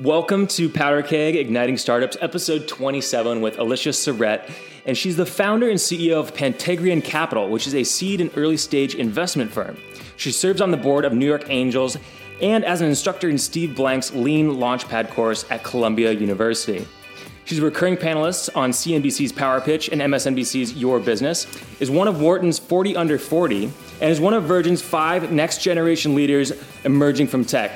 Welcome to Powder Keg Igniting Startups, episode 27 with Alicia Syrett. And she's the founder and CEO of Pantegrion Capital, which is a seed and early stage investment firm. She serves on the board of New York Angels and as an instructor in Steve Blank's Lean Launchpad course at Columbia University. She's a recurring panelist on CNBC's Power Pitch and MSNBC's Your Business, is one of Wharton's 40 Under 40, and is one of Virgin's five next generation leaders emerging from tech.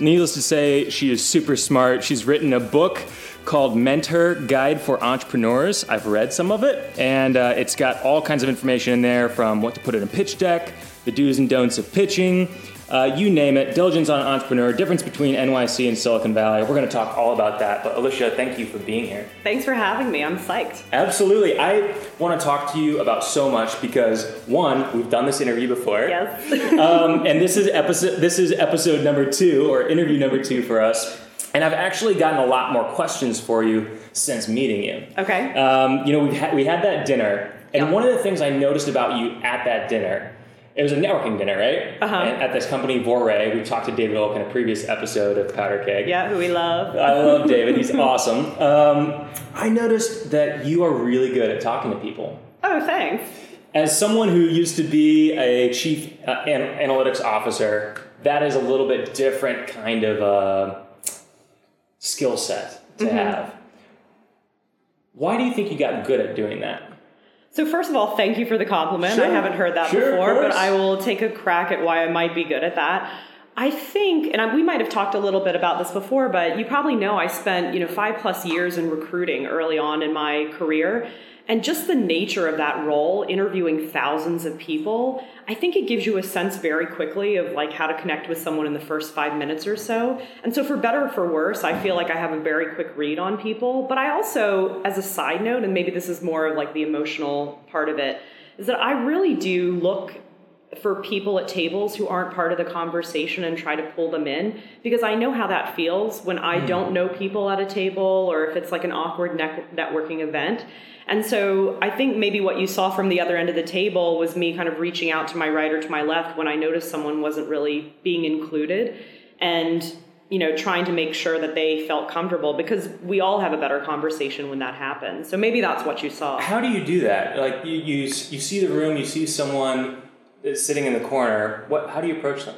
Needless to say, she is super smart. She's written a book called Mentor Guide for Entrepreneurs. I've read some of it, and uh, it's got all kinds of information in there from what to put in a pitch deck, the do's and don'ts of pitching, uh, you name it, diligence on entrepreneur, difference between NYC and Silicon Valley. We're going to talk all about that. But Alicia, thank you for being here. Thanks for having me. I'm psyched. Absolutely. I want to talk to you about so much because one, we've done this interview before. Yes. um, and this is episode this is episode number two or interview number two for us. And I've actually gotten a lot more questions for you since meeting you. Okay. Um, you know, we had we had that dinner, and Yeah. one of the things I noticed about you at that dinner, it was a networking dinner, right? Uh-huh. At this company Vorray, we talked to David Oak in a previous episode of Powder Keg. yeah, who we love. I love David. He's awesome. Um, I noticed that you are really good at talking to people. Oh, thanks. As someone who used to be a chief uh, an- analytics officer, that is a little bit different kind of uh, skill set to have. Why do you think you got good at doing that? So first of all, thank you for the compliment. Sure. I haven't heard that Sure, before, but. I will take a crack at why I might be good at that. I think, and we might have talked a little bit about this before, but you probably know I spent you know five plus years in recruiting early on in my career, and just the nature of that role, interviewing thousands of people, I think it gives you a sense very quickly of like how to connect with someone in the first five minutes or so. And so, for better or for worse, I feel like I have a very quick read on people. But I also, as a side note, and maybe this is more of like the emotional part of it, is that I really do look for people at tables who aren't part of the conversation and try to pull them in because I know how that feels when I hmm. don't know people at a table or if it's like an awkward net- networking event. And so I think maybe what you saw from the other end of the table was me kind of reaching out to my right or to my left when I noticed someone wasn't really being included and you know trying to make sure that they felt comfortable because we all have a better conversation when that happens. So maybe that's what you saw. How do you do that? Like you, you, you see the room, you see someone that's sitting in the corner. What? How do you approach them?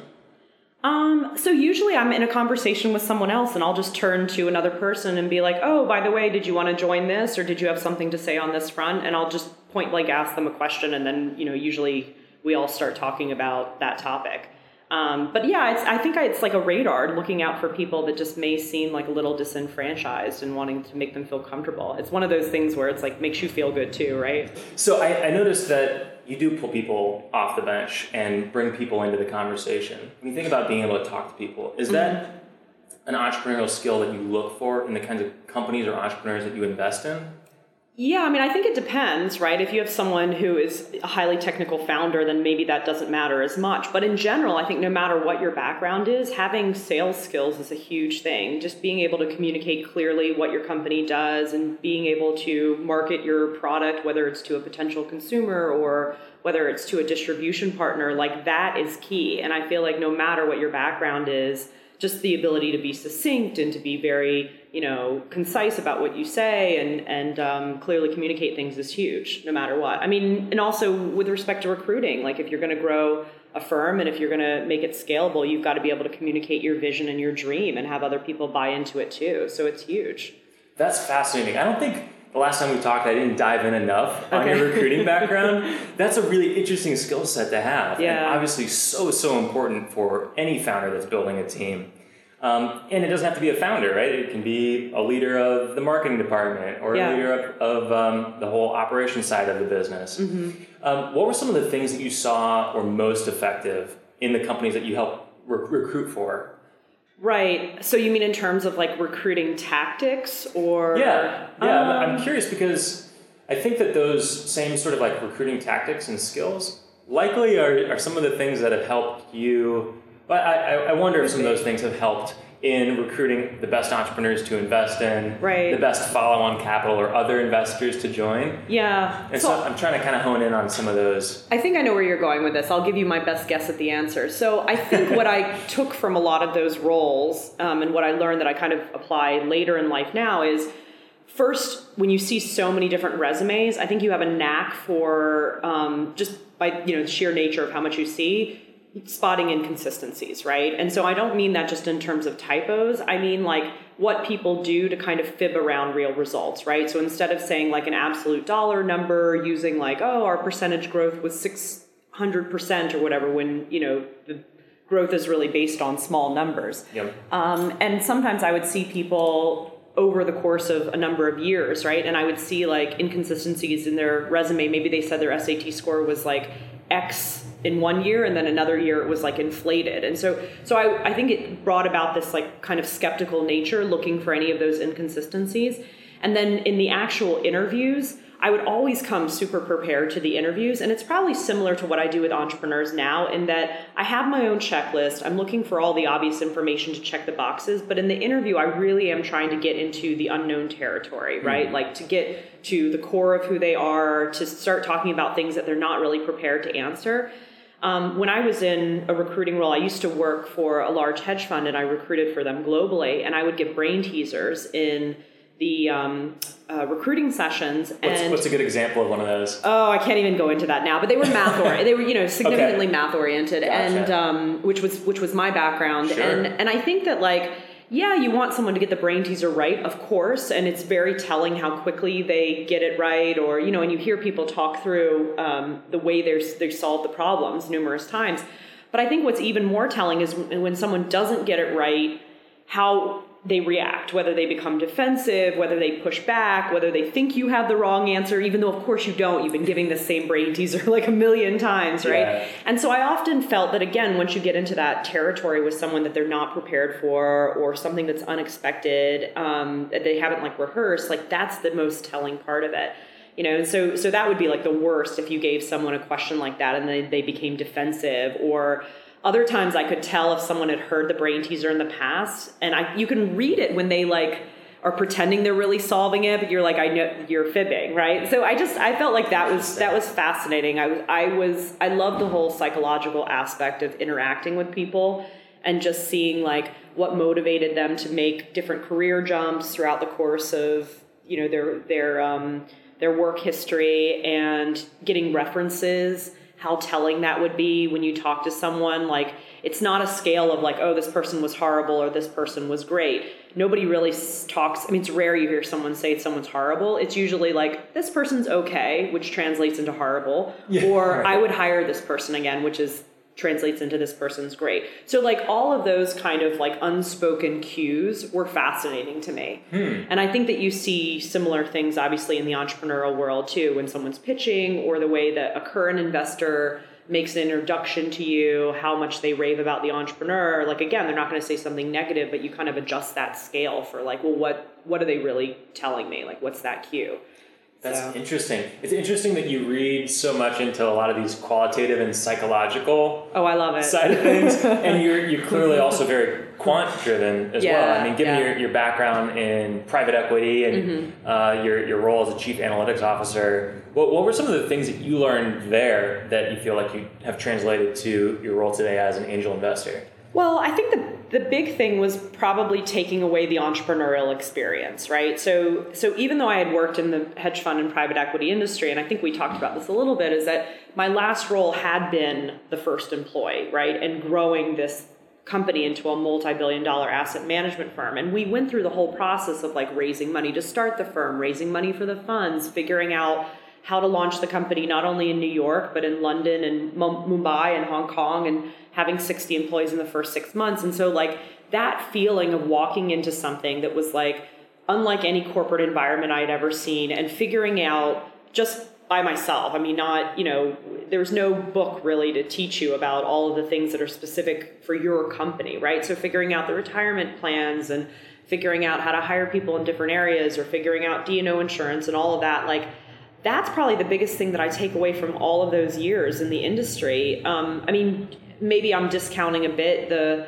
Um, so usually I'm in a conversation with someone else and I'll just turn to another person and be like, "Oh, by the way, did you want to join this or did you have something to say on this front?" And I'll just point blank ask them a question and then, you know, usually we all start talking about that topic. Um, but yeah, it's, I think it's like a radar looking out for people that just may seem like a little disenfranchised and wanting to make them feel comfortable. It's one of those things where it's like makes you feel good too, right? So I, I noticed that you do pull people off the bench and bring people into the conversation. When you think about being able to talk to people, is mm-hmm. that an entrepreneurial skill that you look for in the kinds of companies or entrepreneurs that you invest in? Yeah, I mean, I think it depends, right? If you have someone who is a highly technical founder, then maybe that doesn't matter as much. But in general, I think no matter what your background is, having sales skills is a huge thing. Just being able to communicate clearly what your company does and being able to market your product, whether it's to a potential consumer or whether it's to a distribution partner, like that is key. And I feel like no matter what your background is, just the ability to be succinct and to be very you know concise about what you say and and um, clearly communicate things is huge no matter what. I mean and also with respect to recruiting like if you're going to grow a firm and if you're going to make it scalable you've got to be able to communicate your vision and your dream and have other people buy into it too. So it's huge. That's fascinating. I don't think the last time we talked, I didn't dive in enough on your recruiting background. That's a really interesting skill set to have. And Yeah. obviously, so, so important for any founder that's building a team. Um, and it doesn't have to be a founder, right? It can be a leader of the marketing department or Yeah. a leader of, of um, the whole operation side of the business. Mm-hmm. Um, what were some of the things that you saw were most effective in the companies that you helped re- recruit for? Right so you mean in terms of like recruiting tactics or Yeah, yeah. I'm- Um, I'm curious because I think that those same sort of like recruiting tactics and skills likely are, are some of the things that have helped you. But I- I wonder if some of those things have helped in recruiting the best entrepreneurs to invest in, Right. the best follow-on capital or other investors to join. Yeah. And so, I'm trying to kind of hone in on some of those. I think I know where you're going with this. I'll give you my best guess at the answer. So I think what I took from a lot of those roles um, and what I learned that I kind of apply later in life now is first when you see so many different resumes, I think you have a knack for um, just by you know the sheer nature of how much you see spotting inconsistencies, right? And so I don't mean that just in terms of typos. I mean like what people do to kind of fib around real results, right? So instead of saying like an absolute dollar number, using like, oh, our percentage growth was 600% or whatever, when, you know, the growth is really based on small numbers. Yep. Um, and sometimes I would see people over the course of a number of years, right? And I would see like inconsistencies in their resume. Maybe they said their SAT score was like X in one year and then another year it was like inflated. And so so I, I think it brought about this like kind of skeptical nature looking for any of those inconsistencies. And then in the actual interviews, I would always come super prepared to the interviews. And it's probably similar to what I do with entrepreneurs now, in that I have my own checklist. I'm looking for all the obvious information to check the boxes. But in the interview, I really am trying to get into the unknown territory, right? Mm-hmm. Like to get to the core of who they are, to start talking about things that they're not really prepared to answer. Um, when I was in a recruiting role, I used to work for a large hedge fund and I recruited for them globally. And I would give brain teasers in the um, uh, recruiting sessions. What's, what's a good example of one of those? Oh, I can't even go into that now. But they were math oriented. they were, you know, significantly okay. math oriented, gotcha. and um, which was which was my background. Sure. And and I think that like yeah, you want someone to get the brain teaser right, of course, and it's very telling how quickly they get it right, or you know, and you hear people talk through um, the way they they solve the problems numerous times. But I think what's even more telling is when someone doesn't get it right, how they react, whether they become defensive, whether they push back, whether they think you have the wrong answer, even though of course you don't. You've been giving the same brain teaser like a million times, right? Yeah. And so I often felt that again, once you get into that territory with someone that they're not prepared for or something that's unexpected, um, that they haven't like rehearsed, like that's the most telling part of it. You know, so so that would be like the worst if you gave someone a question like that and they, they became defensive or other times I could tell if someone had heard the brain teaser in the past, and I you can read it when they like are pretending they're really solving it, but you're like, I know you're fibbing, right? So I just I felt like that was that was fascinating. I was I was I love the whole psychological aspect of interacting with people and just seeing like what motivated them to make different career jumps throughout the course of you know their their um, their work history and getting references how telling that would be when you talk to someone. Like, it's not a scale of like, oh, this person was horrible or this person was great. Nobody really talks. I mean, it's rare you hear someone say someone's horrible. It's usually like, this person's okay, which translates into horrible, yeah, or right. I would hire this person again, which is translates into this person's great. So like all of those kind of like unspoken cues were fascinating to me. Hmm. And I think that you see similar things obviously in the entrepreneurial world too when someone's pitching or the way that a current investor makes an introduction to you, how much they rave about the entrepreneur. Like again, they're not going to say something negative, but you kind of adjust that scale for like, well what what are they really telling me? Like what's that cue? That's So- interesting. It's interesting that you read so much into a lot of these qualitative and psychological Oh, I love it. side of things, and you're you're clearly also very quant driven as well. Yeah, I mean, given yeah. your, your background in private equity and Mm-hmm. uh, your your role as a chief analytics officer, what what were some of the things that you learned there that you feel like you have translated to your role today as an angel investor? Well, I think the the big thing was probably taking away the entrepreneurial experience, right? So so even though I had worked in the hedge fund and private equity industry, and I think we talked about this a little bit, is that my last role had been the first employee, right, and growing this company into a multi-billion dollar asset management firm and we went through the whole process of like raising money to start the firm raising money for the funds figuring out how to launch the company not only in New York but in London and Mum- Mumbai and Hong Kong and having 60 employees in the first 6 months and so like that feeling of walking into something that was like unlike any corporate environment I'd ever seen and figuring out just by myself. I mean, not, you know, there's no book really to teach you about all of the things that are specific for your company, right? So figuring out the retirement plans and figuring out how to hire people in different areas or figuring out D&O insurance and all of that, like that's probably the biggest thing that I take away from all of those years in the industry. Um, I mean, maybe I'm discounting a bit the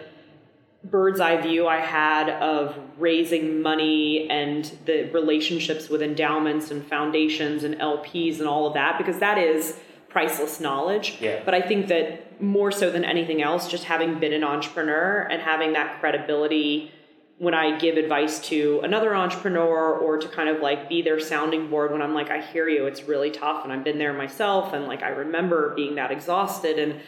bird's eye view I had of raising money and the relationships with endowments and foundations and LPs and all of that, because that is priceless knowledge. Yeah. But I think that more so than anything else, just having been an entrepreneur and having that credibility when I give advice to another entrepreneur or to kind of like be their sounding board when I'm like, I hear you, it's really tough and I've been there myself and like I remember being that exhausted and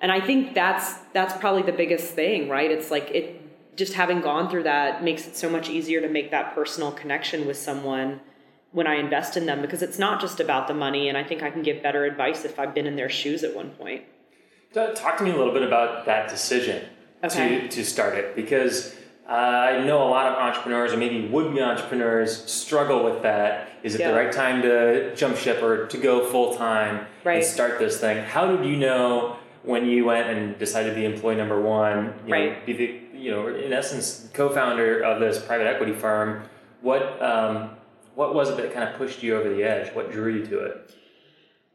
and I think that's that's probably the biggest thing, right? It's like it just having gone through that makes it so much easier to make that personal connection with someone when I invest in them because it's not just about the money and I think I can give better advice if I've been in their shoes at one point. Talk to me a little bit about that decision Okay. to, to start it because uh, I know a lot of entrepreneurs or maybe would be entrepreneurs struggle with that. Is it Yeah. the right time to jump ship or to go full time Right. and start this thing? How did you know when you went and decided to be employee number one? You Know, Right. be the, you know, in essence, co founder of this private equity firm. What, um, what was it that kind of pushed you over the edge? What drew you to it?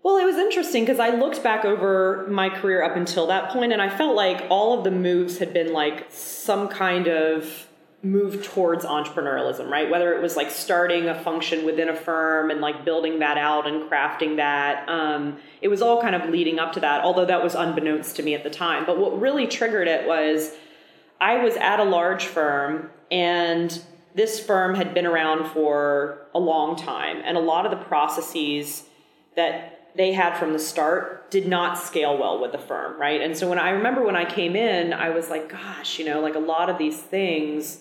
Well, it was interesting because I looked back over my career up until that point and I felt like all of the moves had been like some kind of move towards entrepreneurialism, right? Whether it was like starting a function within a firm and like building that out and crafting that. Um, it was all kind of leading up to that, although that was unbeknownst to me at the time. But what really triggered it was I was at a large firm and this firm had been around for a long time and a lot of the processes that they had from the start did not scale well with the firm, right? And so when I remember when I came in, I was like, gosh, you know, like a lot of these things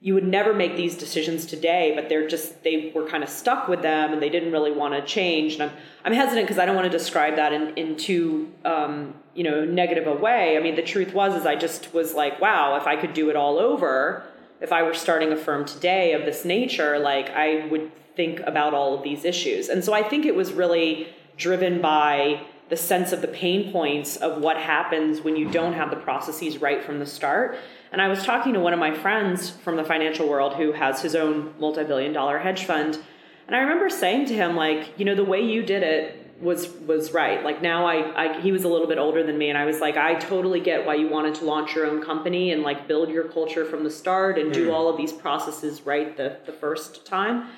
you would never make these decisions today, but they're just they were kind of stuck with them and they didn't really want to change. And I'm I'm hesitant because I don't want to describe that in in too um, you know negative a way. I mean, the truth was is I just was like, wow, if I could do it all over, if I were starting a firm today of this nature, like I would think about all of these issues. And so I think it was really driven by the sense of the pain points of what happens when you don't have the processes right from the start. And I was talking to one of my friends from the financial world who has his own multi billion dollar hedge fund. And I remember saying to him, like, you know, the way you did it was was right. Like now I, I he was a little bit older than me and I was like, I totally get why you wanted to launch your own company and like build your culture from the start and do hmm. all of these processes right the, the first time.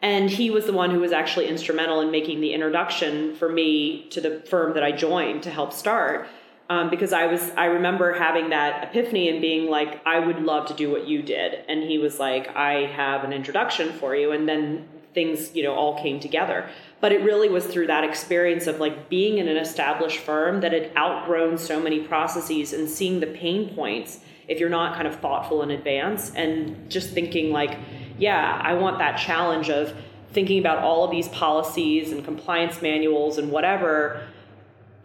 And he was the one who was actually instrumental in making the introduction for me to the firm that I joined to help start. Um, because I was, I remember having that epiphany and being like, I would love to do what you did. And he was like, I have an introduction for you. And then things, you know, all came together. But it really was through that experience of like being in an established firm that had outgrown so many processes and seeing the pain points if you're not kind of thoughtful in advance and just thinking like, yeah, I want that challenge of thinking about all of these policies and compliance manuals and whatever,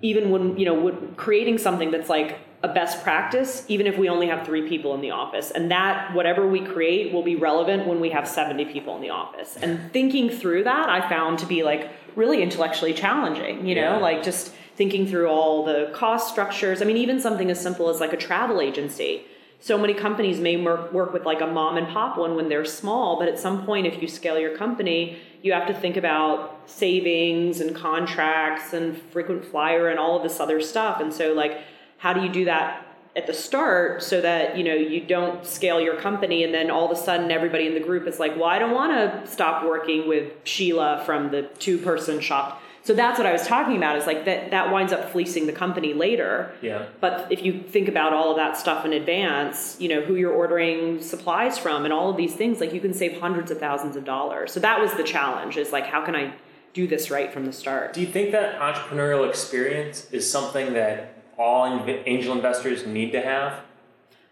even when, you know, when creating something that's like a best practice, even if we only have three people in the office. And that, whatever we create, will be relevant when we have 70 people in the office. And thinking through that, I found to be like really intellectually challenging, you know, Yeah. like just thinking through all the cost structures. I mean, even something as simple as like a travel agency so many companies may work with like a mom and pop one when they're small but at some point if you scale your company you have to think about savings and contracts and frequent flyer and all of this other stuff. And so like how do you do that at the start so that you know you don't scale your company and then all of a sudden everybody in the group is like well i don't want to stop working with sheila from the two person shop so that's what i was talking about is like that that winds up fleecing the company later Yeah. but if you think about all of that stuff in advance, you know, who you're ordering supplies from and all of these things, like you can save hundreds of thousands of dollars. So that was the challenge is like, how can I do this right from the start? Do you think that entrepreneurial experience is something that all angel investors need to have?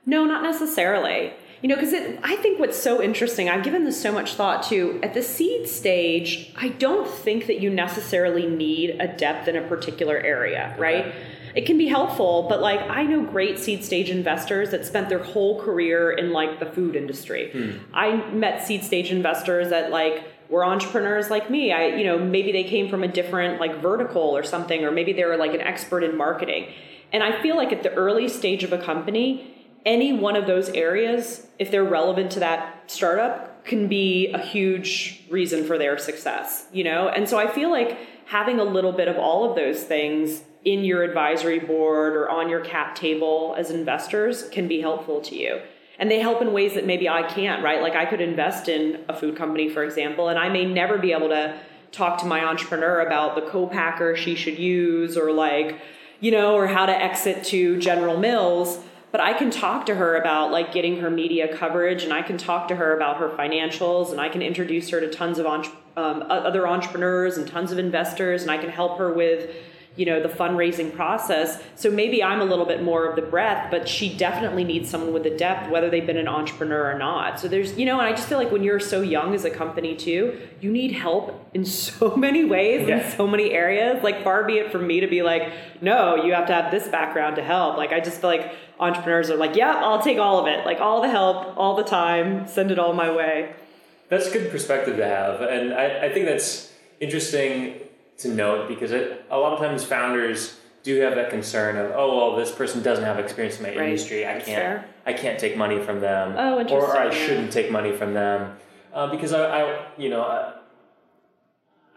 No, not necessarily. You know, because I think what's so interesting, I've given this so much thought to. At the seed stage, I don't think that you necessarily need a depth in a particular area, right? It can be helpful, but like I know great seed stage investors that spent their whole career in like the food industry. Hmm. I met seed stage investors that like were entrepreneurs like me. I, you know, maybe they came from a different like vertical or something, or maybe they were like an expert in marketing. And I feel like at the early stage of a company, any one of those areas, if they're relevant to that startup, can be a huge reason for their success, you know? And so I feel like having a little bit of all of those things in your advisory board or on your cap table as investors can be helpful to you. And they help in ways that maybe I can't, right? Like I could invest in a food company, for example, and I may never be able to talk to my entrepreneur about the co-packer she should use or like, you know, or how to exit to General Mills but I can talk to her about like getting her media coverage and I can talk to her about her financials and I can introduce her to tons of um, other entrepreneurs and tons of investors and I can help her with you know the fundraising process. So maybe i'm a little bit more of the breadth but she definitely needs someone with the depth whether they've been an entrepreneur or not. So there's you know and i just feel like when you're so young as a company too you need help in so many ways yeah. in so many areas. Like far be it from me to be like no you have to have this background to help. Like i just feel like entrepreneurs are like yeah i'll take all of it. Like all the help all the time send it all my way. That's a good perspective to have. And i, I think that's interesting to note because it, a lot of times founders do have that concern of oh well this person doesn't have experience in my right. industry I can't fair. I can't take money from them oh, or I shouldn't take money from them uh, because I, I, you know I,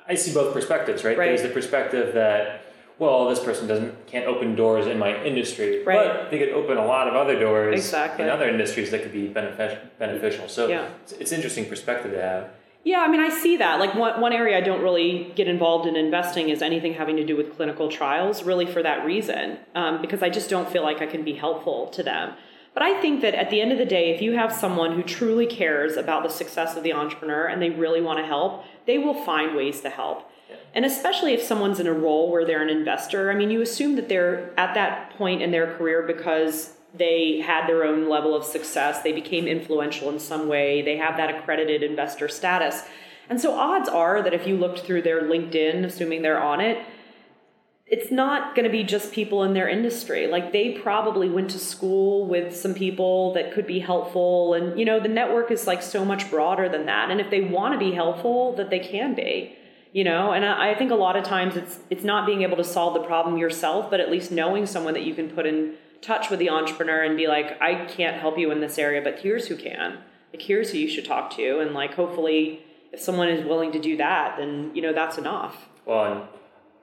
I, see both perspectives right? right there's the perspective that well this person doesn't can't open doors in my industry right. but they could open a lot of other doors exactly. in other industries that could be beneficial beneficial so yeah. it's, it's interesting perspective to have yeah, I mean, I see that. Like one, one area I don't really get involved in investing is anything having to do with clinical trials, really for that reason, um, because I just don't feel like I can be helpful to them. But I think that at the end of the day, if you have someone who truly cares about the success of the entrepreneur and they really want to help, they will find ways to help. And especially if someone's in a role where they're an investor, I mean, you assume that they're at that point in their career because they had their own level of success, they became influential in some way, they have that accredited investor status. And so odds are that if you looked through their LinkedIn, assuming they're on it, it's not going to be just people in their industry. Like they probably went to school with some people that could be helpful. And, you know, the network is like so much broader than that. And if they want to be helpful, that they can be, you know, and I think a lot of times it's, it's not being able to solve the problem yourself, but at least knowing someone that you can put in touch with the entrepreneur and be like, I can't help you in this area, but here's who can. Like, here's who you should talk to. And like, hopefully, if someone is willing to do that, then, you know, that's enough. Well, and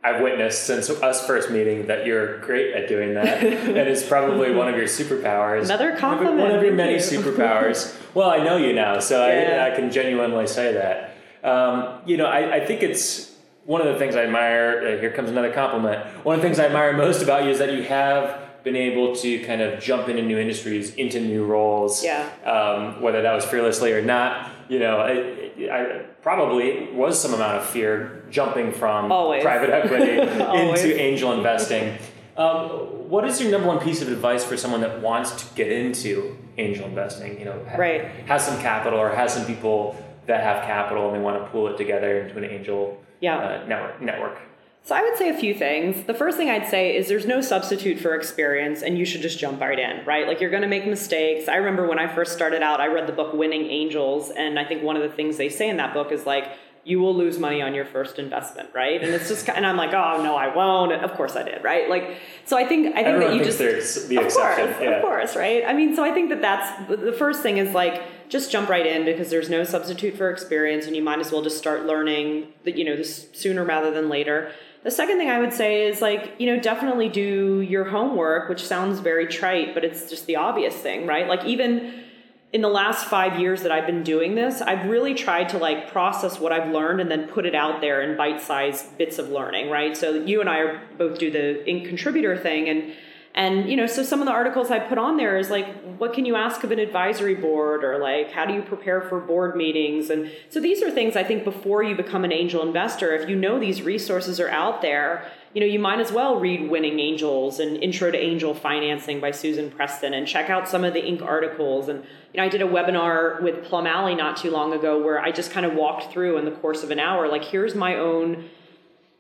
I've witnessed since us first meeting that you're great at doing that. and it's probably one of your superpowers. Another compliment. One of your many superpowers. well, I know you now, so yeah. I, I can genuinely say that. Um, you know, I, I think it's one of the things I admire. Uh, here comes another compliment. One of the things I admire most about you is that you have been able to kind of jump into new industries, into new roles. Yeah. Um, whether that was fearlessly or not, you know, I, I probably was some amount of fear jumping from Always. private equity into angel investing. Um, what is your number one piece of advice for someone that wants to get into angel investing? You know, right. has some capital or has some people that have capital and they want to pool it together into an angel yeah. uh, network. network. So I would say a few things. The first thing I'd say is there's no substitute for experience and you should just jump right in, right? Like you're going to make mistakes. I remember when I first started out, I read the book Winning Angels and I think one of the things they say in that book is like you will lose money on your first investment, right? And it's just and I'm like, "Oh, no, I won't." And of course I did, right? Like so I think I think Everyone that you just there's the of exception. Course, yeah. Of course, right? I mean, so I think that that's the first thing is like just jump right in because there's no substitute for experience and you might as well just start learning that you know this sooner rather than later the second thing I would say is like, you know, definitely do your homework, which sounds very trite, but it's just the obvious thing, right? Like even in the last five years that I've been doing this, I've really tried to like process what I've learned and then put it out there in bite-sized bits of learning, right? So you and I both do the Inc. contributor thing and and you know, so some of the articles I put on there is like, what can you ask of an advisory board, or like, how do you prepare for board meetings? And so these are things I think before you become an angel investor, if you know these resources are out there, you know, you might as well read Winning Angels and Intro to Angel Financing by Susan Preston and check out some of the Inc. articles. And, you know, I did a webinar with Plum Alley not too long ago where I just kind of walked through in the course of an hour, like, here's my own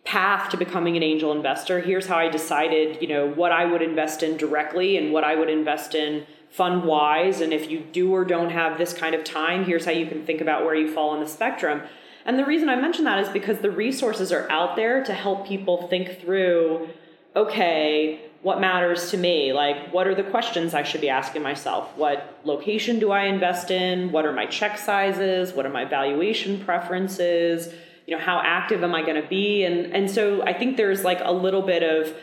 path to becoming an angel investor. Here's how I decided, you know, what I would invest in directly and what I would invest in fund wise. And if you do or don't have this kind of time, here's how you can think about where you fall on the spectrum. And the reason I mention that is because the resources are out there to help people think through okay, what matters to me? Like, what are the questions I should be asking myself? What location do I invest in? What are my check sizes? What are my valuation preferences? You know how active am i going to be? And and so i think there's like a little bit of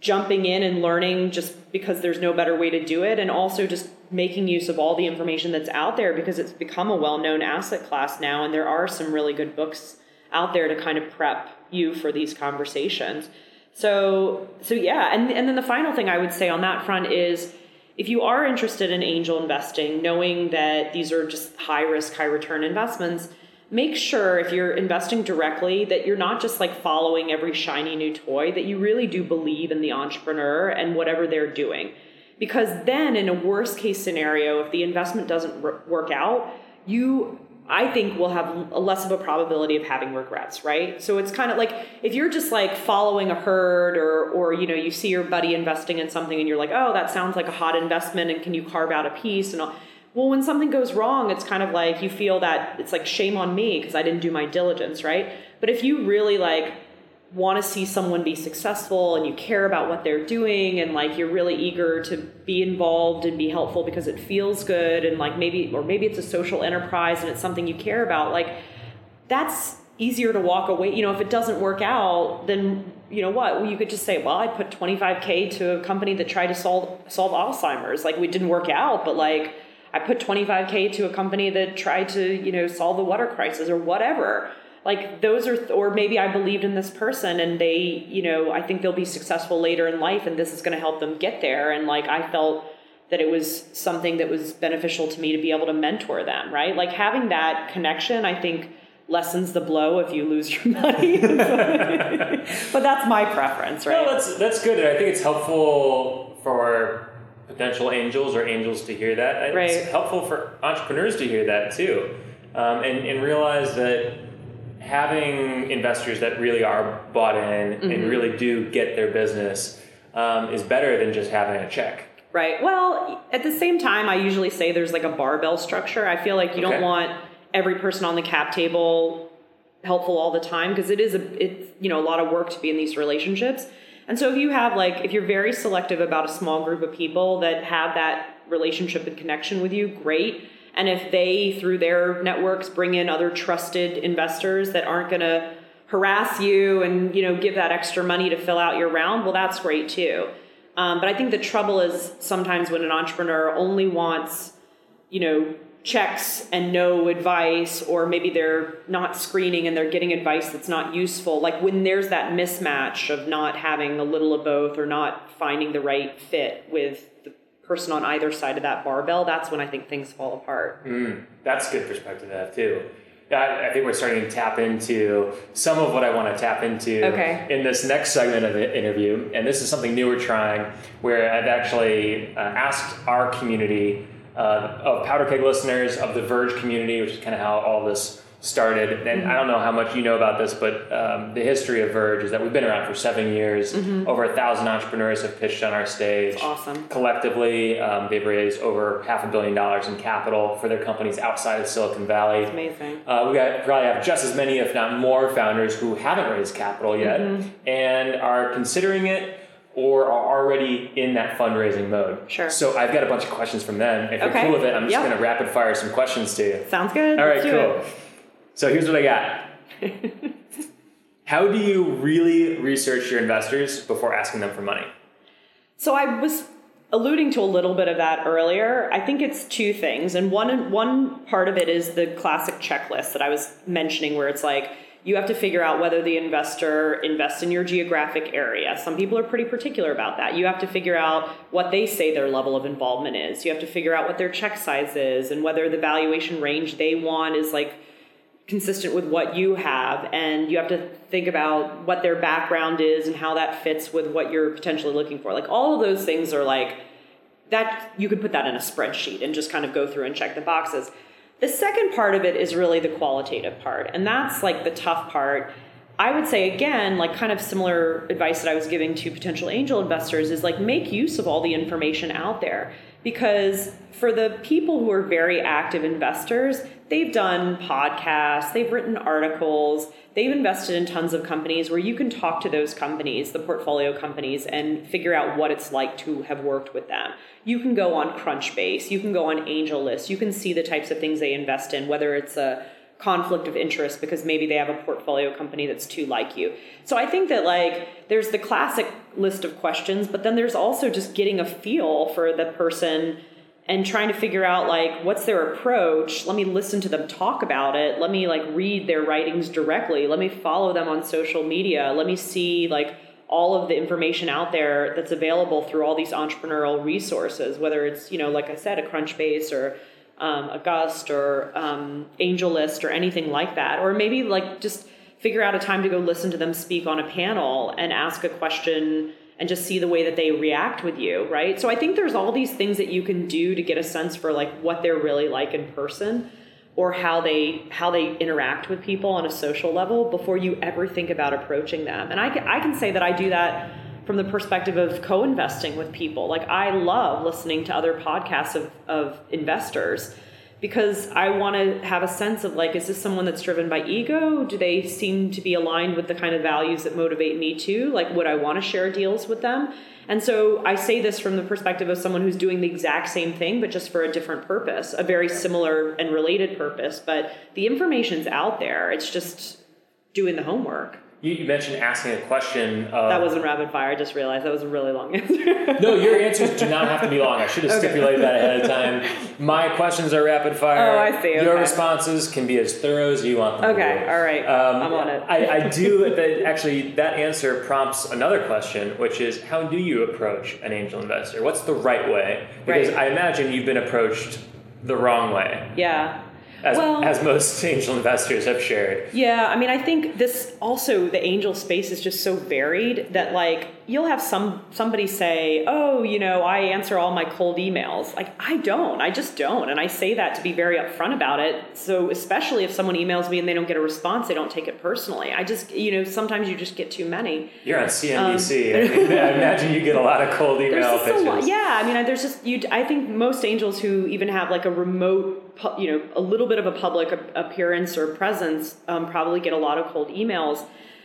jumping in and learning just because there's no better way to do it and also just making use of all the information that's out there because it's become a well-known asset class now and there are some really good books out there to kind of prep you for these conversations. So so yeah and and then the final thing i would say on that front is if you are interested in angel investing knowing that these are just high risk high return investments make sure if you're investing directly that you're not just like following every shiny new toy, that you really do believe in the entrepreneur and whatever they're doing. Because then, in a worst case scenario, if the investment doesn't work out, you I think will have less of a probability of having regrets, right? So it's kind of like if you're just like following a herd or or you know, you see your buddy investing in something and you're like, "Oh, that sounds like a hot investment and can you carve out a piece?" and all well, when something goes wrong, it's kind of like you feel that it's like shame on me because I didn't do my diligence, right? But if you really like want to see someone be successful and you care about what they're doing and like you're really eager to be involved and be helpful because it feels good and like maybe or maybe it's a social enterprise and it's something you care about, like that's easier to walk away. You know, if it doesn't work out, then you know what? You could just say, well, I put 25k to a company that tried to solve solve Alzheimer's. Like we didn't work out, but like I put 25k to a company that tried to, you know, solve the water crisis or whatever. Like those are, or maybe I believed in this person and they, you know, I think they'll be successful later in life and this is going to help them get there. And like I felt that it was something that was beneficial to me to be able to mentor them, right? Like having that connection, I think lessens the blow if you lose your money. but that's my preference, right? No, that's that's good, and I think it's helpful potential angels or angels to hear that. Right. It's helpful for entrepreneurs to hear that too, um, and, and realize that having investors that really are bought in mm-hmm. and really do get their business um, is better than just having a check. Right. Well, at the same time, I usually say there's like a barbell structure. I feel like you okay. don't want every person on the cap table helpful all the time because it is a it's you know a lot of work to be in these relationships and so if you have like if you're very selective about a small group of people that have that relationship and connection with you, great. And if they through their networks bring in other trusted investors that aren't going to harass you and you know give that extra money to fill out your round, well that's great too. Um, but I think the trouble is sometimes when an entrepreneur only wants you know checks and no advice or maybe they're not screening and they're getting advice that's not useful like when there's that mismatch of not having a little of both or not finding the right fit with the person on either side of that barbell that's when i think things fall apart mm, that's good perspective to have too I, I think we're starting to tap into some of what I want to tap into okay. in this next segment of the interview. And this is something new we're trying where I've actually uh, asked our community uh, of Powder Keg listeners, of the Verge community, which is kind of how all this started. And mm-hmm. I don't know how much you know about this, but um, the history of Verge is that we've been around for seven years. Mm-hmm. Over a thousand entrepreneurs have pitched on our stage. That's awesome. Collectively, um, they've raised over half a billion dollars in capital for their companies outside of Silicon Valley. That's amazing. Uh, we got probably have just as many, if not more, founders who haven't raised capital yet mm-hmm. and are considering it or are already in that fundraising mode. Sure. So I've got a bunch of questions from them. If okay. you're cool with it, I'm just yep. going to rapid fire some questions to you. Sounds good. All right, cool. So here's what I got. How do you really research your investors before asking them for money? So I was alluding to a little bit of that earlier. I think it's two things. And one one part of it is the classic checklist that I was mentioning where it's like you have to figure out whether the investor invests in your geographic area. Some people are pretty particular about that. You have to figure out what they say their level of involvement is. You have to figure out what their check size is and whether the valuation range they want is like consistent with what you have and you have to think about what their background is and how that fits with what you're potentially looking for. Like all of those things are like that you could put that in a spreadsheet and just kind of go through and check the boxes. The second part of it is really the qualitative part, and that's like the tough part. I would say again, like kind of similar advice that I was giving to potential angel investors is like make use of all the information out there because for the people who are very active investors, they've done podcasts, they've written articles, they've invested in tons of companies where you can talk to those companies, the portfolio companies, and figure out what it's like to have worked with them. You can go on Crunchbase, you can go on AngelList, you can see the types of things they invest in, whether it's a conflict of interest because maybe they have a portfolio company that's too like you. So I think that like there's the classic list of questions, but then there's also just getting a feel for the person and trying to figure out like what's their approach. Let me listen to them talk about it. Let me like read their writings directly. Let me follow them on social media. Let me see like all of the information out there that's available through all these entrepreneurial resources, whether it's, you know, like I said, a Crunchbase or um, a Gust or um, AngelList or anything like that. Or maybe like just figure out a time to go listen to them speak on a panel and ask a question and just see the way that they react with you, right? So I think there's all these things that you can do to get a sense for like what they're really like in person or how they how they interact with people on a social level before you ever think about approaching them. And I can, I can say that I do that from the perspective of co-investing with people. Like I love listening to other podcasts of, of investors because I want to have a sense of like, is this someone that's driven by ego? Do they seem to be aligned with the kind of values that motivate me too? Like, would I want to share deals with them? And so I say this from the perspective of someone who's doing the exact same thing, but just for a different purpose, a very similar and related purpose. But the information's out there. It's just doing the homework. You, mentioned asking a question. Of, that wasn't rapid fire. I just realized that was a really long answer. no, your answers do not have to be long. I should have okay. stipulated that ahead of time. My questions are rapid fire. Oh, I see. Okay. Your responses can be as thorough as you want them. to be Okay, all right. Um, I'm on it. I, I do. That actually, that answer prompts another question, which is, how do you approach an angel investor? What's the right way? Because right. I imagine you've been approached the wrong way. Yeah as, well, as most angel investors have shared. Yeah, I mean, I think this also the angel space is just so varied that like you'll have some somebody say, "Oh, you know, I answer all my cold emails." Like I don't. I just don't. And I say that to be very upfront about it. So, especially if someone emails me and they don't get a response, they don't take it personally. I just, you know, sometimes you just get too many. You're on CNBC. Um, I, imagine you get a lot of cold email pitches. Lot, yeah, I mean, there's just you I think most angels who even have like a remote you know a little bit of a public appearance or presence um, probably get a lot of cold emails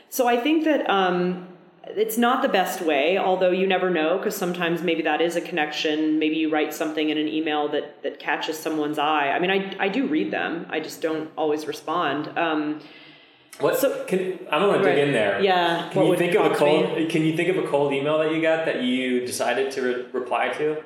so i think that um, it's not the best way, although you never know because sometimes maybe that is a connection. Maybe you write something in an email that that catches someone's eye. I mean, I I do read them. I just don't always respond. Um, what? So, can, I'm gonna dig in there. Yeah. Can you think of a cold? Me? Can you think of a cold email that you got that you decided to re- reply to?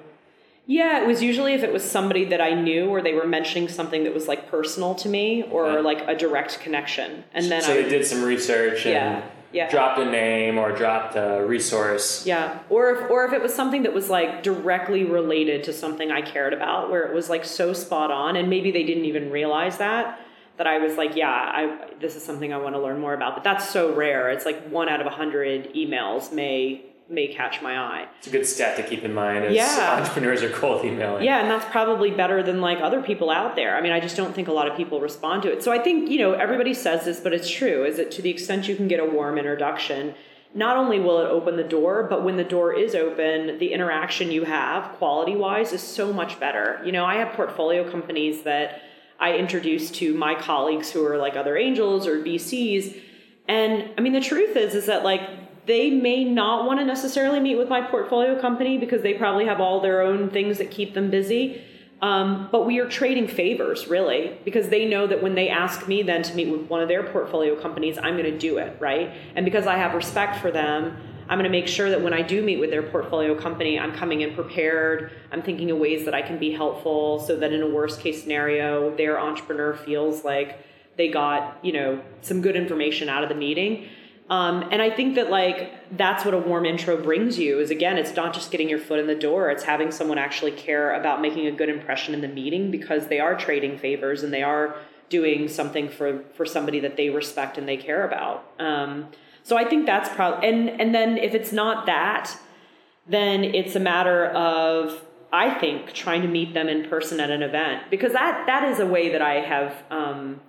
Yeah, it was usually if it was somebody that I knew or they were mentioning something that was like personal to me or yeah. like a direct connection. And then so I, they did some research and yeah yeah. dropped a name or dropped a resource. Yeah. Or if or if it was something that was like directly related to something I cared about where it was like so spot on and maybe they didn't even realize that that I was like, yeah, I this is something I want to learn more about. But that's so rare. It's like one out of a hundred emails may may catch my eye. It's a good stat to keep in mind as yeah. entrepreneurs are cold emailing. Yeah, and that's probably better than like other people out there. I mean, I just don't think a lot of people respond to it. So I think, you know, everybody says this, but it's true, is that to the extent you can get a warm introduction, not only will it open the door, but when the door is open, the interaction you have quality wise is so much better. You know, I have portfolio companies that I introduce to my colleagues who are like other angels or VCs. And I mean, the truth is, is that like they may not want to necessarily meet with my portfolio company because they probably have all their own things that keep them busy. Um, but we are trading favors, really, because they know that when they ask me then to meet with one of their portfolio companies, I'm going to do it, right? And because I have respect for them, I'm going to make sure that when I do meet with their portfolio company, I'm coming in prepared. I'm thinking of ways that I can be helpful so that in a worst case scenario, their entrepreneur feels like they got, you know, some good information out of the meeting. Um, and I think that like that's what a warm intro brings you is again, it's not just getting your foot in the door, it's having someone actually care about making a good impression in the meeting because they are trading favors and they are doing something for for somebody that they respect and they care about. Um, so I think that's probably and and then if it's not that, then it's a matter of I think trying to meet them in person at an event because that that is a way that I have. Um,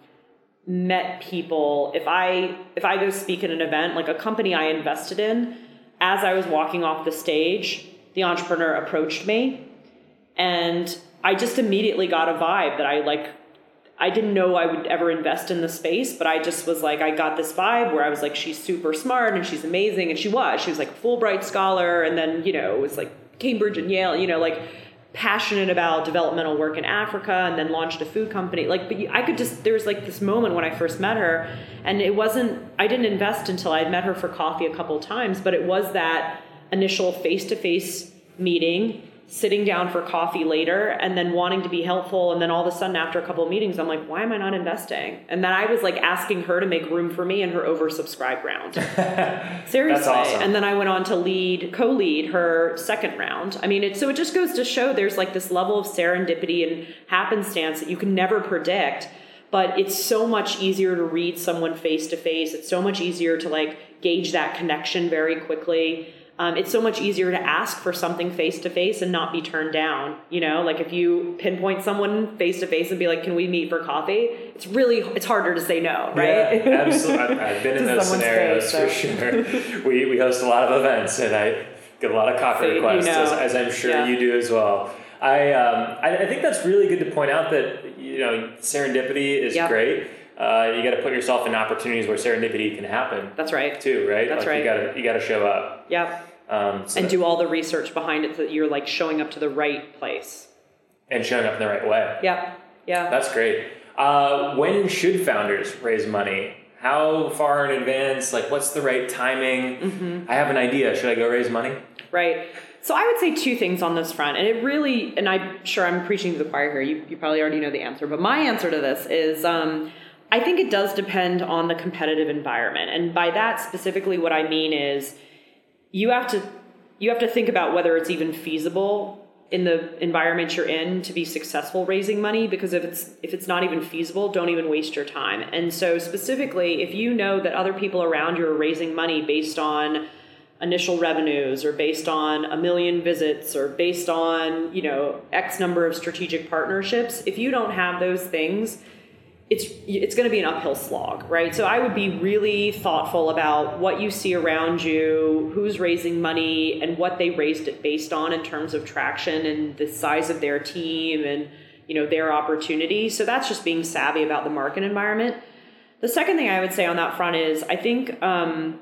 met people if i if i go speak at an event like a company i invested in as i was walking off the stage the entrepreneur approached me and i just immediately got a vibe that i like i didn't know i would ever invest in the space but i just was like i got this vibe where i was like she's super smart and she's amazing and she was. She was like fulbright scholar and then you know it was like cambridge and yale you know like passionate about developmental work in Africa and then launched a food company. Like, but I could just, there was like this moment when I first met her, and it wasn't, I didn't invest until I had met her for coffee a couple times, but it was that initial face to face meeting sitting down for coffee later and then wanting to be helpful. And then all of a sudden after a couple of meetings i'm like why am i not investing? And then i was like asking her to make room for me in her oversubscribed round. Seriously. Awesome. and then i went on to lead co-lead her second round. I mean it so it just goes to show there's like this level of serendipity and happenstance that you can never predict but it's so much easier to read someone face to face. It's so much easier to like gauge that connection very quickly um, it's so much easier to ask for something face to face and not be turned down you know like if you pinpoint someone face to face and be like can we meet for coffee it's really it's harder to say no right Yeah, absolutely. I've, been in those scenarios face, for sure. we, we host a lot of events, and I get a lot of coffee So you requests, know. as, as I'm sure Yeah. you do as well. I, um, I I think that's really good to point out that you know serendipity is Yep. great. Uh, you got to put yourself in opportunities where serendipity can happen that's right too, right? That's like right. You got to you got to show up. yep Um, so and that- do all the research behind it so that you're like showing up to the right place and showing up in the right way. yep yeah That's great. Uh, when should founders raise money? How far in advance? Like, what's the right timing? Mm-hmm. I have an idea. Should I go raise money? Right. So I would say two things on this front, and it really, and I'm sure I'm preaching to the choir here. You, you probably already know the answer, but my answer to this is, um, I think it does depend on the competitive environment, and by that specifically, what I mean is, you have to you have to think about whether it's even feasible in the environment you're in to be successful raising money because if it's if it's not even feasible don't even waste your time. And so specifically if you know that other people around you are raising money based on initial revenues or based on a million visits or based on you know x number of strategic partnerships if you don't have those things it's it's going to be an uphill slog, right? So I would be really thoughtful about what you see around you, who's raising money, and what they raised it based on in terms of traction and the size of their team and you know their opportunity. So that's just being savvy about the market environment. The second thing I would say on that front is I think um,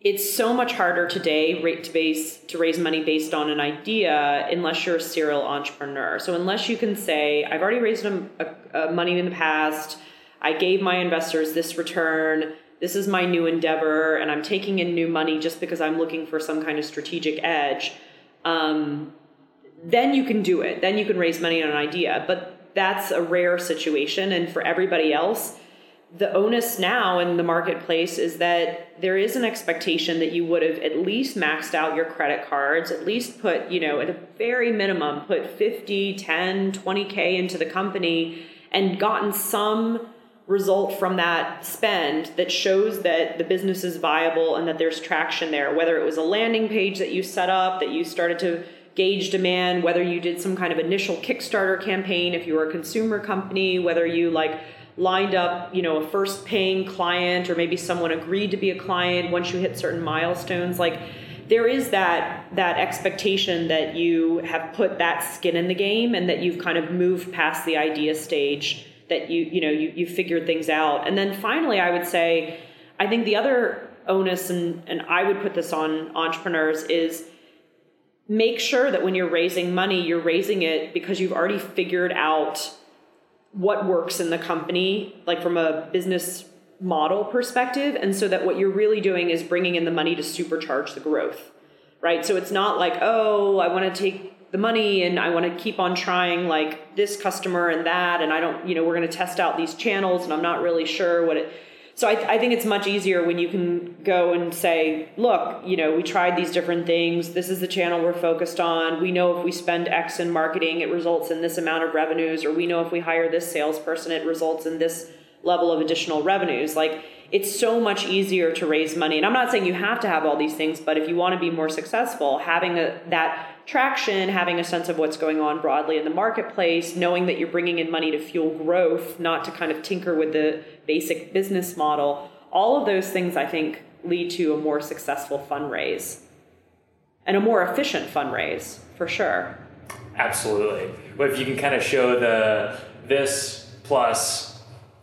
it's so much harder today rate to base to raise money based on an idea unless you're a serial entrepreneur. So unless you can say, I've already raised a, a, a money in the past, I gave my investors this return, this is my new endeavor, and I'm taking in new money just because I'm looking for some kind of strategic edge. Um, then you can do it. Then you can raise money on an idea. But that's a rare situation, and for everybody else the onus now in the marketplace is that there is an expectation that you would have at least maxed out your credit cards at least put you know at a very minimum put 50 10 20k into the company and gotten some result from that spend that shows that the business is viable and that there's traction there. Whether it was a landing page that you set up that you started to gauge demand whether you did some kind of initial kickstarter campaign if you were a consumer company whether you like lined up, you know, a first paying client or maybe someone agreed to be a client once you hit certain milestones. Like there is that that expectation that you have put that skin in the game and that you've kind of moved past the idea stage that you you know you you figured things out. And then finally I would say I think the other onus and and I would put this on entrepreneurs is make sure that when you're raising money you're raising it because you've already figured out what works in the company, like from a business model perspective. And so that what you're really doing is bringing in the money to supercharge the growth, right? So it's not like, oh, I want to take the money and I want to keep on trying like this customer and that. And I don't, you know, we're going to test out these channels and I'm not really sure what it. So I, I think it's much easier when you can go and say, look, you know, we tried these different things. This is the channel we're focused on. We know if we spend X in marketing, it results in this amount of revenues, or we know if we hire this salesperson, it results in this level of additional revenues. Like it's so much easier to raise money. And I'm not saying you have to have all these things, but if you want to be more successful, having a, that traction, having a sense of what's going on broadly in the marketplace, knowing that you're bringing in money to fuel growth, not to kind of tinker with the basic business model, all of those things I think lead to a more successful fundraise and a more efficient fundraise for sure. Absolutely. But if you can kind of show the this plus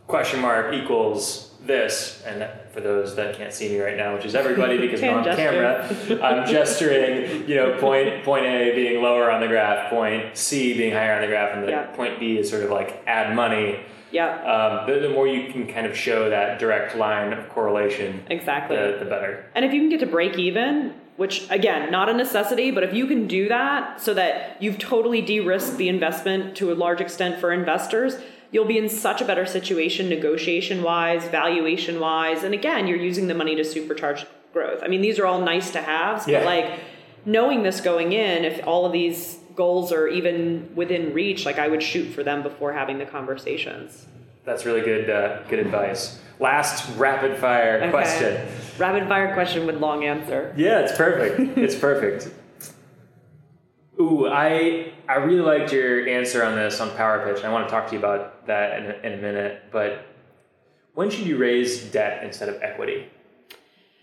question mark equals this, and for those that can't see me right now, which is everybody because we're on camera, I'm gesturing, you know, point point A being lower on the graph, point C being higher on the graph, and the Yeah. point B is sort of like add money. Yeah, Um, the, the more you can kind of show that direct line of correlation, exactly. the, the better. And if you can get to break even, which again, not a necessity, but if you can do that so that you've totally de risked the investment to a large extent for investors, you'll be in such a better situation negotiation wise, valuation wise. And again, you're using the money to supercharge growth. I mean, these are all nice to haves, Yeah. but like knowing this going in, if all of these goals are even within reach, like I would shoot for them before having the conversations. That's really good uh, good advice. Last rapid fire Okay. question. Rapid fire question with long answer. Yeah, it's perfect. it's perfect. Ooh, I I really liked your answer on this on Power Pitch. I want to talk to you about that in a, in a minute. But when should you raise debt instead of equity?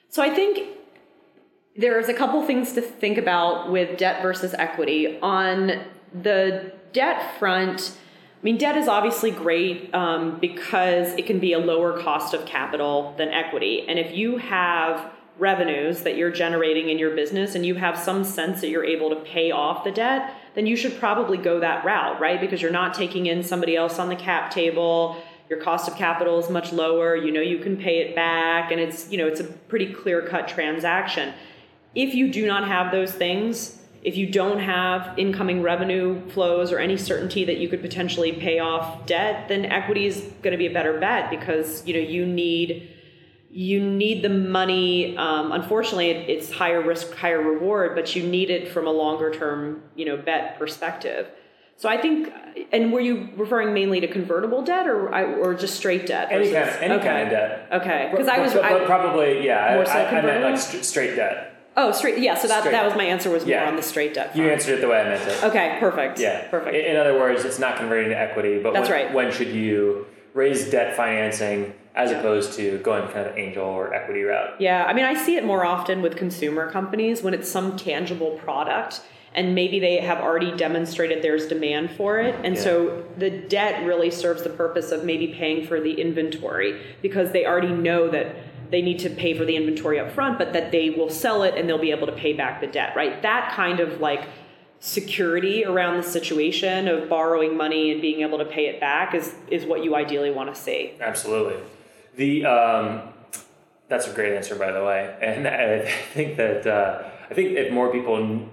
So I think there's a couple things to think about with debt versus equity. On the debt front, I mean, debt is obviously great um, because it can be a lower cost of capital than equity. And if you have revenues that you're generating in your business and you have some sense that you're able to pay off the debt, then you should probably go that route, right? Because you're not taking in somebody else on the cap table. Your cost of capital is much lower. You know you can pay it back, and it's you know it's a pretty clear cut transaction. If you do not have those things, if you don't have incoming revenue flows or any certainty that you could potentially pay off debt, then equity is going to be a better bet because you know you need you need the money. Um, unfortunately, it, it's higher risk, higher reward, but you need it from a longer term, you know, bet perspective. So I think, and were you referring mainly to convertible debt or or just straight debt? Any kind, versus- any okay. kind of debt. Okay, because I was. but, but I, probably yeah. I, More so I, I meant like st- straight debt. oh, straight. Yeah. So that Straight that was my answer. Was more Yeah. on the straight debt. You answered it the way I meant it. Okay. Perfect. Yeah, Perfect. In, in other words, it's not converting to equity, but That's when, right. when should you raise debt financing as opposed to going kind of angel or equity route? Yeah, I mean, I see it more often with consumer companies when it's some tangible product and maybe they have already demonstrated there's demand for it. And Yeah. so the debt really serves the purpose of maybe paying for the inventory because they already know that they need to pay for the inventory up front, but that they will sell it and they'll be able to pay back the debt, right? That kind of like security around the situation of borrowing money and being able to pay it back is is what you ideally want to see. Absolutely. The um, that's a great answer, by the way, and I think that uh, I think if more people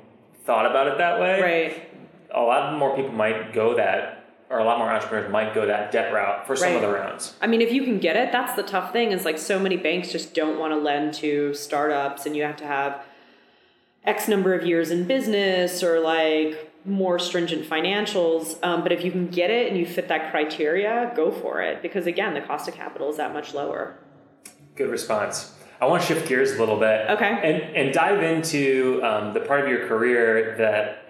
thought about it that way, Right. a lot more people might go that, or a lot more entrepreneurs might go that debt route for some of the rounds. I mean, if you can get it, that's the tough thing. Is like so many banks just don't want to lend to startups, and you have to have X number of years in business or like more stringent financials. Um, but if you can get it and you fit that criteria, go for it because again, the cost of capital is that much lower. Good response. I want to shift gears a little bit. Okay. And and dive into um, the part of your career that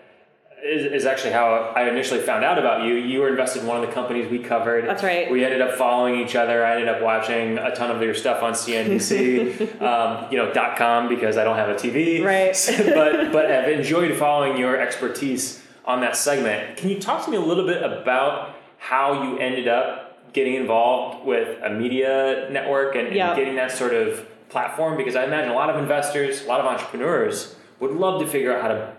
is, is actually how I initially found out about you. You were invested in one of the companies we covered. That's right. We ended up following each other. I ended up watching a ton of your stuff on CNBC, um, you know, dot com because I don't have a TV. Right. but but I've enjoyed following your expertise on that segment. Can you talk to me a little bit about how you ended up getting involved with a media network and, and getting that sort of platform? Because I imagine a lot of investors, a lot of entrepreneurs would love to figure out how to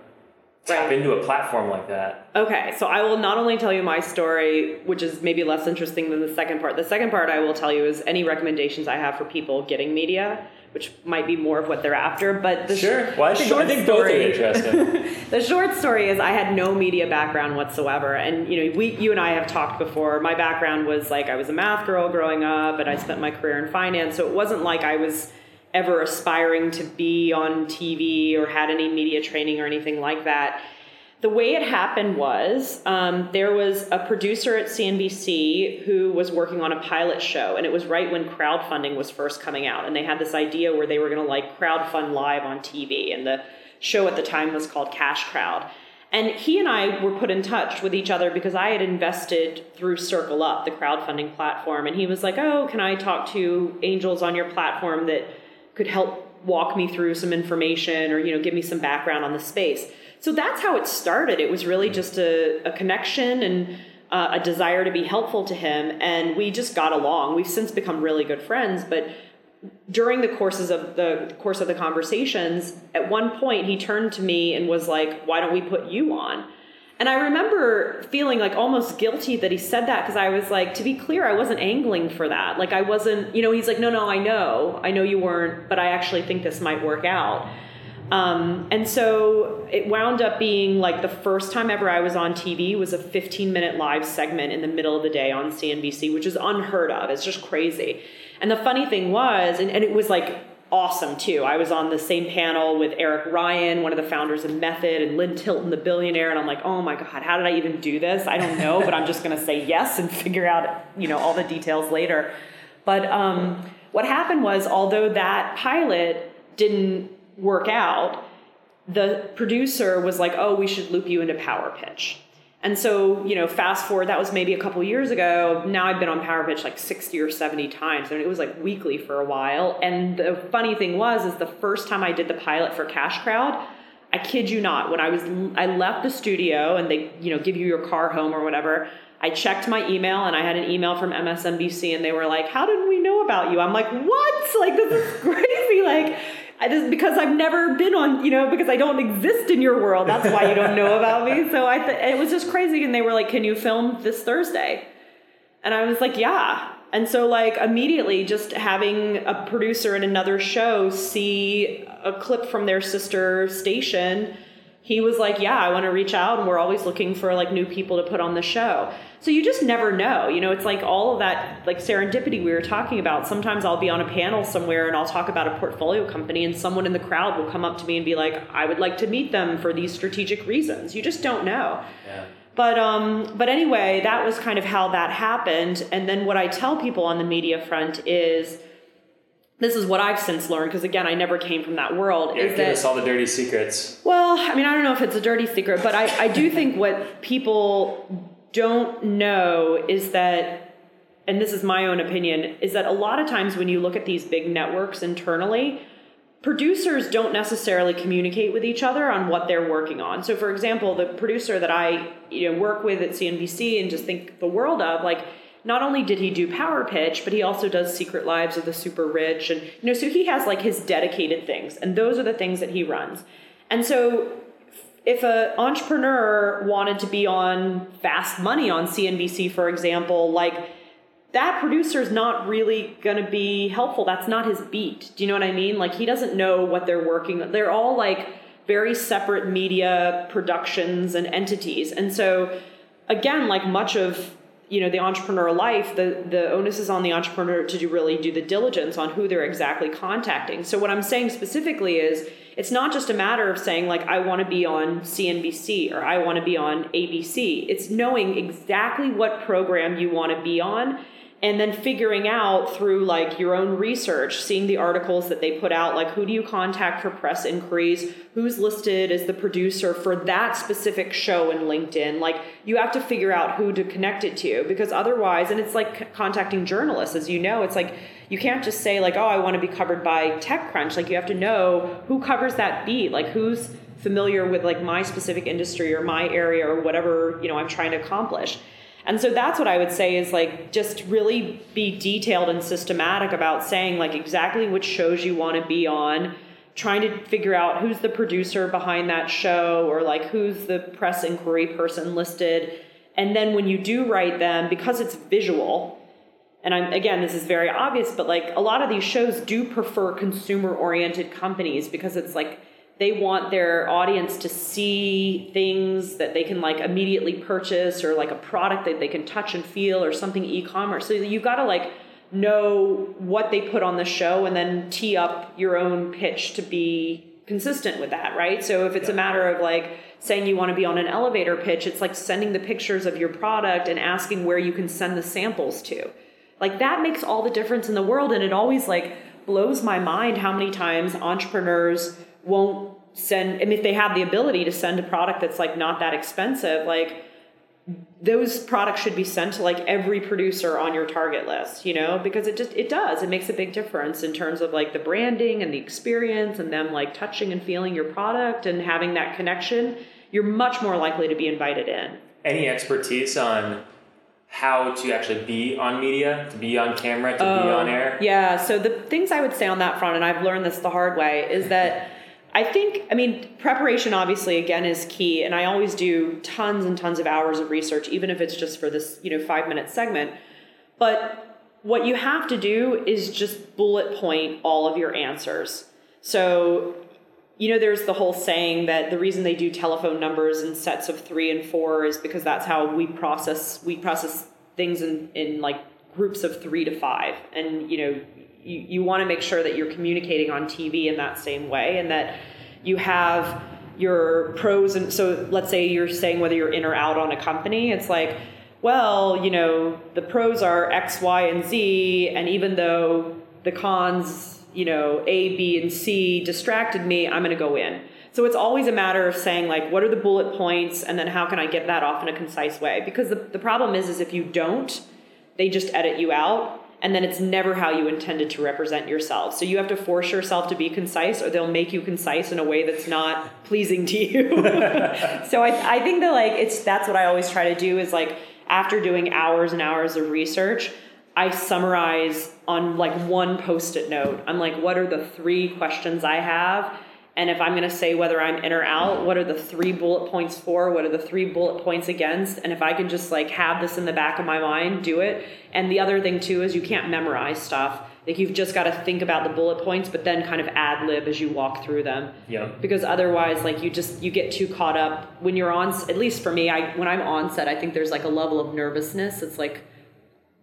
tap Right. into a platform like that. Okay, so I will not only tell you my story, which is maybe less interesting than the second part. The second part I will tell you is any recommendations I have for people getting media, which might be more of what they're after. But the Sure. Well, I, think- I short think both are story- interesting. the short story is I had no media background whatsoever, and you know, we, you and I have talked before. My background was like I was a math girl growing up, and I spent my career in finance, so it wasn't like I was ever aspiring to be on TV or had any media training or anything like that. The way it happened was um, there was a producer at CNBC who was working on a pilot show, and it was right when crowdfunding was first coming out, and they had this idea where they were going to like crowdfund live on TV, and the show at the time was called Cash Crowd. And he and I were put in touch with each other because I had invested through CircleUp, the crowdfunding platform. And he was like, Oh, can I talk to angels on your platform that could help walk me through some information or, you know, give me some background on the space? So that's how it started. It was really just a, a connection. And uh, a desire to be helpful to him, and we just got along. We've since become really good friends, but during the courses of the course of the conversations, at one point he turned to me and was like, "Why don't we put you on?" And I remember feeling like almost guilty that he said that because I was like, to be clear, I wasn't angling for that. Like I wasn't, you know, he's like, no, no, I know, I know you weren't, but I actually think this might work out. Um, and so it wound up being like the first time ever I was on TV was a 15 minute live segment in the middle of the day on CNBC, which is unheard of. It's just crazy. And the funny thing was, and, and it was like awesome too. I was on the same panel with Eric Ryan, one of the founders of Method, and Lynn Tilton, the billionaire. And I'm like, oh my God, how did I even do this? I don't know, but I'm just going to say yes and figure out, you know, all the details later. But um, what happened was, although that pilot didn't work out, the producer was like, oh, we should loop you into Power Pitch. And so, you know, fast forward, that was maybe a couple years ago. Now I've been on Power Pitch like 60 or 70 times. I mean, it was like weekly for a while. And the funny thing was, is the first time I did the pilot for Cash Crowd, I kid you not, when I was, I left the studio and they, you know, give you your car home or whatever. I checked my email and I had an email from MSNBC and they were like, How did we know about you? I'm like, What? Like, this is crazy. Like, I just because I've never been on, you know, because I don't exist in your world. That's why you don't know about me. So I, th- it was just crazy. And they were like, "Can you film this Thursday?" And I was like, "Yeah." And so like immediately, just having a producer in another show see a clip from their sister station he was like, "Yeah, I want to reach out, and we're always looking for like new people to put on the show." So you just never know. You know, it's like all of that like serendipity we were talking about. Sometimes I'll be on a panel somewhere and I'll talk about a portfolio company, and someone in the crowd will come up to me and be like, "I would like to meet them for these strategic reasons." You just don't know. Yeah. But um, but anyway, that was kind of how that happened. And then what I tell people on the media front is this is what I've since learned because again, I never came from that world. Yeah, is give that, us all the dirty secrets. Well, I mean, I don't know if it's a dirty secret, but I, I do think what people don't know is that, and this is my own opinion, is that a lot of times when you look at these big networks internally, producers don't necessarily communicate with each other on what they're working on. So, for example, the producer that I you know work with at CNBC and just think the world of, like not only did he do Power Pitch, but he also does Secret Lives of the Super Rich. And, you know, so he has like his dedicated things, and those are the things that he runs. And so if an entrepreneur wanted to be on Fast Money on CNBC, for example, like that producer is not really going to be helpful. That's not his beat. Do you know what I mean? Like he doesn't know what they're working. They're all like very separate media productions and entities. And so again, like much of you know the entrepreneur life the the onus is on the entrepreneur to do really do the diligence on who they're exactly contacting so what i'm saying specifically is it's not just a matter of saying like i want to be on cnbc or i want to be on abc it's knowing exactly what program you want to be on and then figuring out through like your own research seeing the articles that they put out like who do you contact for press inquiries? Who's listed as the producer for that specific show in linkedin? Like you have to figure out who to connect it to because otherwise and it's like contacting journalists as you know it's like you can't just say like oh i want to be covered by techcrunch. Like you have to know who covers that beat. Like who's familiar with like my specific industry or my area or whatever you know i'm trying to accomplish. And so that's what I would say is like just really be detailed and systematic about saying like exactly which shows you want to be on, trying to figure out who's the producer behind that show or like who's the press inquiry person listed. And then when you do write them, because it's visual, and I'm, again, this is very obvious, but like a lot of these shows do prefer consumer oriented companies because it's like they want their audience to see things that they can like immediately purchase or like a product that they can touch and feel or something e-commerce. So you've got to like know what they put on the show and then tee up your own pitch to be consistent with that right? So if it's yeah. a matter of like saying you want to be on an elevator pitch it's like sending the pictures of your product and asking where you can send the samples to like that makes all the difference in the world and it always like blows my mind how many times entrepreneurs won't send I mean if they have the ability to send a product that's like not that expensive like those products should be sent to like every producer on your target list you know? Because it just it does. It makes a big difference in terms of like the branding and the experience and them like touching and feeling your product and having that connection. You're much more likely to be invited in. Any expertise on how to actually be on media, to be on camera, to be on oh, air? Yeah. So the things I would say on that front, and I've learned this the hard way, is that I think, I mean, preparation obviously again is key, and I always do tons and tons of hours of research, even if it's just for this, you know, five minute segment. But what you have to do is just bullet point all of your answers. So, you know, there's the whole saying that the reason they do telephone numbers in sets of three and four is because that's how we process we process things in, in like groups of three to five. And, you know, you, you want to make sure that you're communicating on TV in that same way and that you have your pros and so let's say you're saying whether you're in or out on a company it's like well you know the pros are x y and z and even though the cons you know a b and c distracted me i'm going to go in so it's always a matter of saying like what are the bullet points and then how can i get that off in a concise way because the, the problem is is if you don't they just edit you out and then it's never how you intended to represent yourself. So you have to force yourself to be concise, or they'll make you concise in a way that's not pleasing to you. so I, I think that like it's that's what I always try to do is like after doing hours and hours of research, I summarize on like one post-it note. I'm like, what are the three questions I have? And if I'm going to say whether I'm in or out, what are the three bullet points for? What are the three bullet points against? And if I can just like have this in the back of my mind, do it. And the other thing too is you can't memorize stuff. Like you've just got to think about the bullet points, but then kind of ad lib as you walk through them. Yeah. Because otherwise, like you just you get too caught up when you're on. At least for me, I when I'm on set, I think there's like a level of nervousness. It's like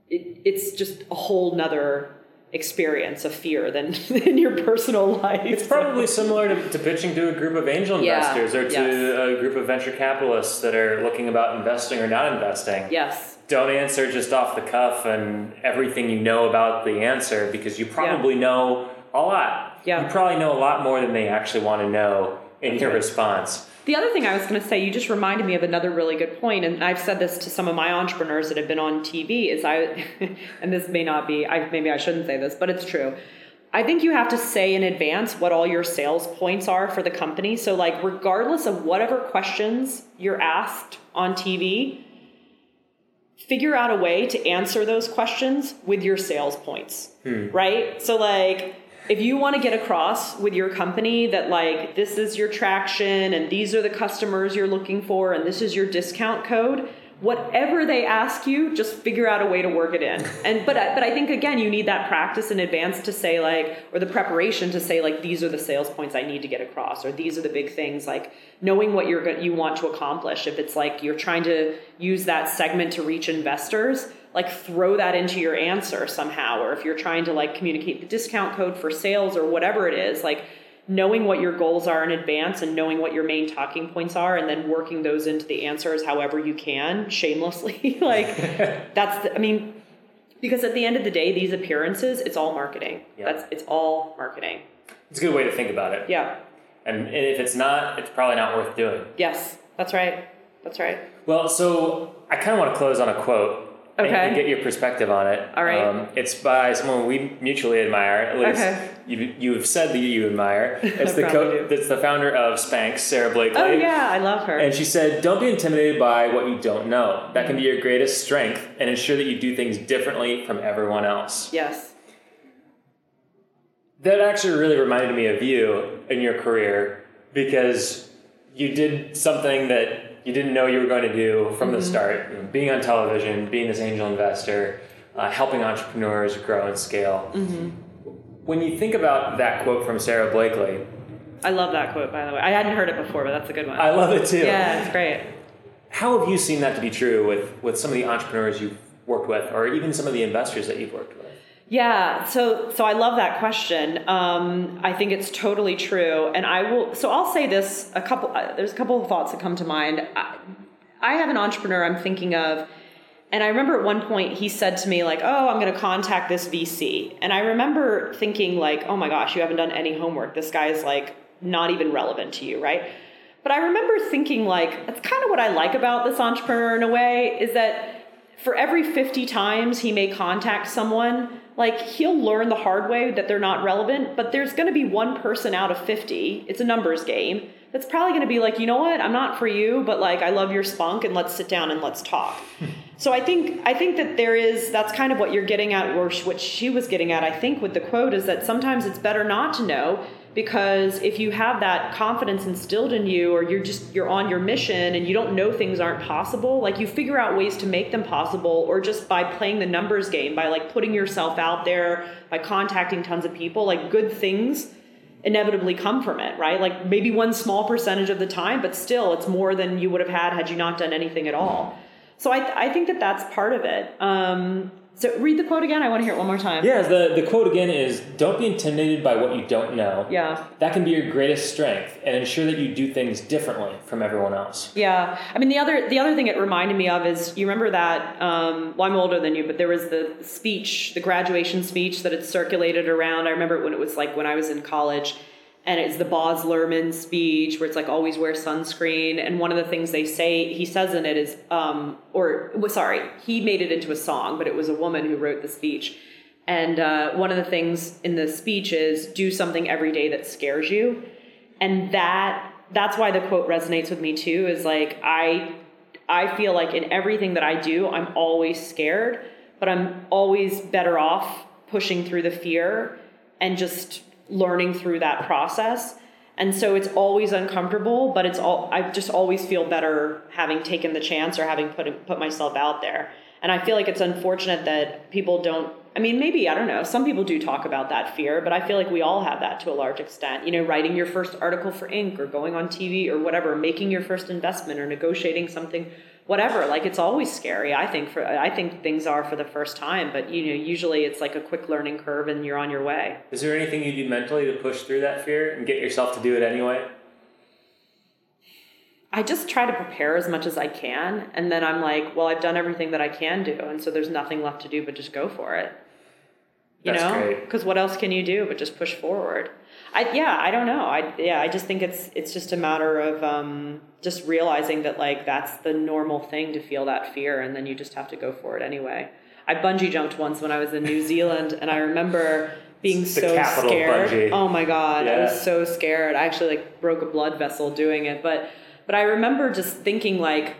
it, it's just a whole nother experience of fear than in your personal life. It's probably similar to, to pitching to a group of angel Yeah, investors or to yes. a group of venture capitalists that are looking about investing or not investing. yes. Don't answer just off the cuff and everything you know about the answer because you probably know a lot. Yeah. You probably know a lot more than they actually want to know in your response. The other thing I was going to say, you just reminded me of another really good point, and I've said this to some of my entrepreneurs that have been on TV. Is I, and this may not be, I maybe I shouldn't say this, but it's true. I think you have to say in advance what all your sales points are for the company. So, like, regardless of whatever questions you're asked on TV, figure out a way to answer those questions with your sales points, hmm. right? So, like, if you want to get across with your company that, like, this is your traction and these are the customers you're looking for and this is your discount code, whatever they ask you, just figure out a way to work it in. And but I, but I think again, you need that practice in advance to say like, or the preparation to say like, these are the sales points I need to get across, or these are the big things. Like knowing what you're you want to accomplish. If it's like you're trying to use that segment to reach investors, like throw that into your answer somehow. Or if you're trying to like communicate the discount code for sales or whatever it is, like knowing what your goals are in advance and knowing what your main talking points are and then working those into the answers however you can shamelessly like that's the, i mean because at the end of the day these appearances it's all marketing Yeah. that's it's all marketing It's a good way to think about it. yeah And if it's not, it's probably not worth doing. yes that's right that's right Well, so I kind of want to close on a quote. And- Okay. And get your perspective on it. All right. Um, it's by someone we mutually admire. At least Okay. you you have said that you admire. It's the co- do. It's the founder of Spanx, Sara Blakely. oh yeah i love her And she said, "Don't be intimidated by what you don't know. That can be your greatest strength, and ensure that you do things differently from everyone else." yes That actually really reminded me of you in your career because you did something that you didn't know you were going to do from the start. You know, being on television, being this angel investor, uh, helping entrepreneurs grow and scale. When you think about that quote from Sara Blakely, i love that quote by the way i hadn't heard it before but that's a good one I love it too. yeah it's great How have you seen that to be true with, with some of the entrepreneurs you've worked with, or even some of the investors that you've worked with? Yeah, so so I love that question. Um, I think it's totally true, and I will. So I'll say this: a couple. Uh, there's a couple of thoughts that come to mind. I, I have an entrepreneur I'm thinking of, and I remember at one point he said to me like, "Oh, I'm going to contact this VC," and I remember thinking like, "Oh my gosh, you haven't done any homework. This guy is like not even relevant to you, right?" But I remember thinking like, that's kind of what I like about this entrepreneur in a way is that for every 50 times he may contact someone, like he'll learn the hard way that they're not relevant, but there's going to be one person out of 50, it's a numbers game, that's probably going to be like, you know what, I'm not for you, but like I love your spunk and let's sit down and let's talk. so I think I think that there is that's kind of what you're getting at, or what she was getting at. I think with the quote is that sometimes it's better not to know because if you have that confidence instilled in you or you're just you're on your mission and you don't know things aren't possible like you figure out ways to make them possible or just by playing the numbers game by like putting yourself out there by contacting tons of people like good things inevitably come from it, right? Like maybe one small percentage of the time, but still it's more than you would have had had you not done anything at all. So I, I think that that's part of it. Um, so read the quote again. I want to hear it one more time. Yeah, the, the quote again is Don't be intimidated by what you don't know. Yeah. That can be your greatest strength and ensure that you do things differently from everyone else. Yeah. I mean, the other the other thing it reminded me of is you remember that, um, well, I'm older than you, but there was the speech, the graduation speech that had circulated around. I remember it when it was like when I was in college and it's the Baz Luhrmann speech where it's like always wear sunscreen. And one of the things they say he says in it is, um, or well, sorry, he made it into a song, but it was a woman who wrote the speech. And uh, one of the things in the speech is do something every day that scares you, and that that's why the quote resonates with me too. Is like I I feel like in everything that I do, I'm always scared, but I'm always better off pushing through the fear and just learning through that process. And so it's always uncomfortable, but it's all I just always feel better having taken the chance or having put put myself out there. And I feel like it's unfortunate that people don't I mean, maybe, I don't know. Some people do talk about that fear, but I feel like we all have that to a large extent. You know, writing your first article for Inc. or going on TV or whatever, making your first investment or negotiating something whatever like it's always scary i think for i think things are for the first time but you know usually it's like a quick learning curve and you're on your way. Is there anything you do mentally to push through that fear and get yourself to do it anyway? I just try to prepare as much as i can and then i'm like well i've done everything that i can do and so there's nothing left to do but just go for it. You That's know? because what else can you do but just push forward I yeah, I don't know. I yeah, I just think it's it's just a matter of um, just realizing that like that's the normal thing to feel that fear, and then you just have to go for it anyway. I bungee jumped once when I was in New Zealand, and I remember being so scared. Bungee. Oh my god, yeah. I was so scared. I actually like broke a blood vessel doing it, but but I remember just thinking like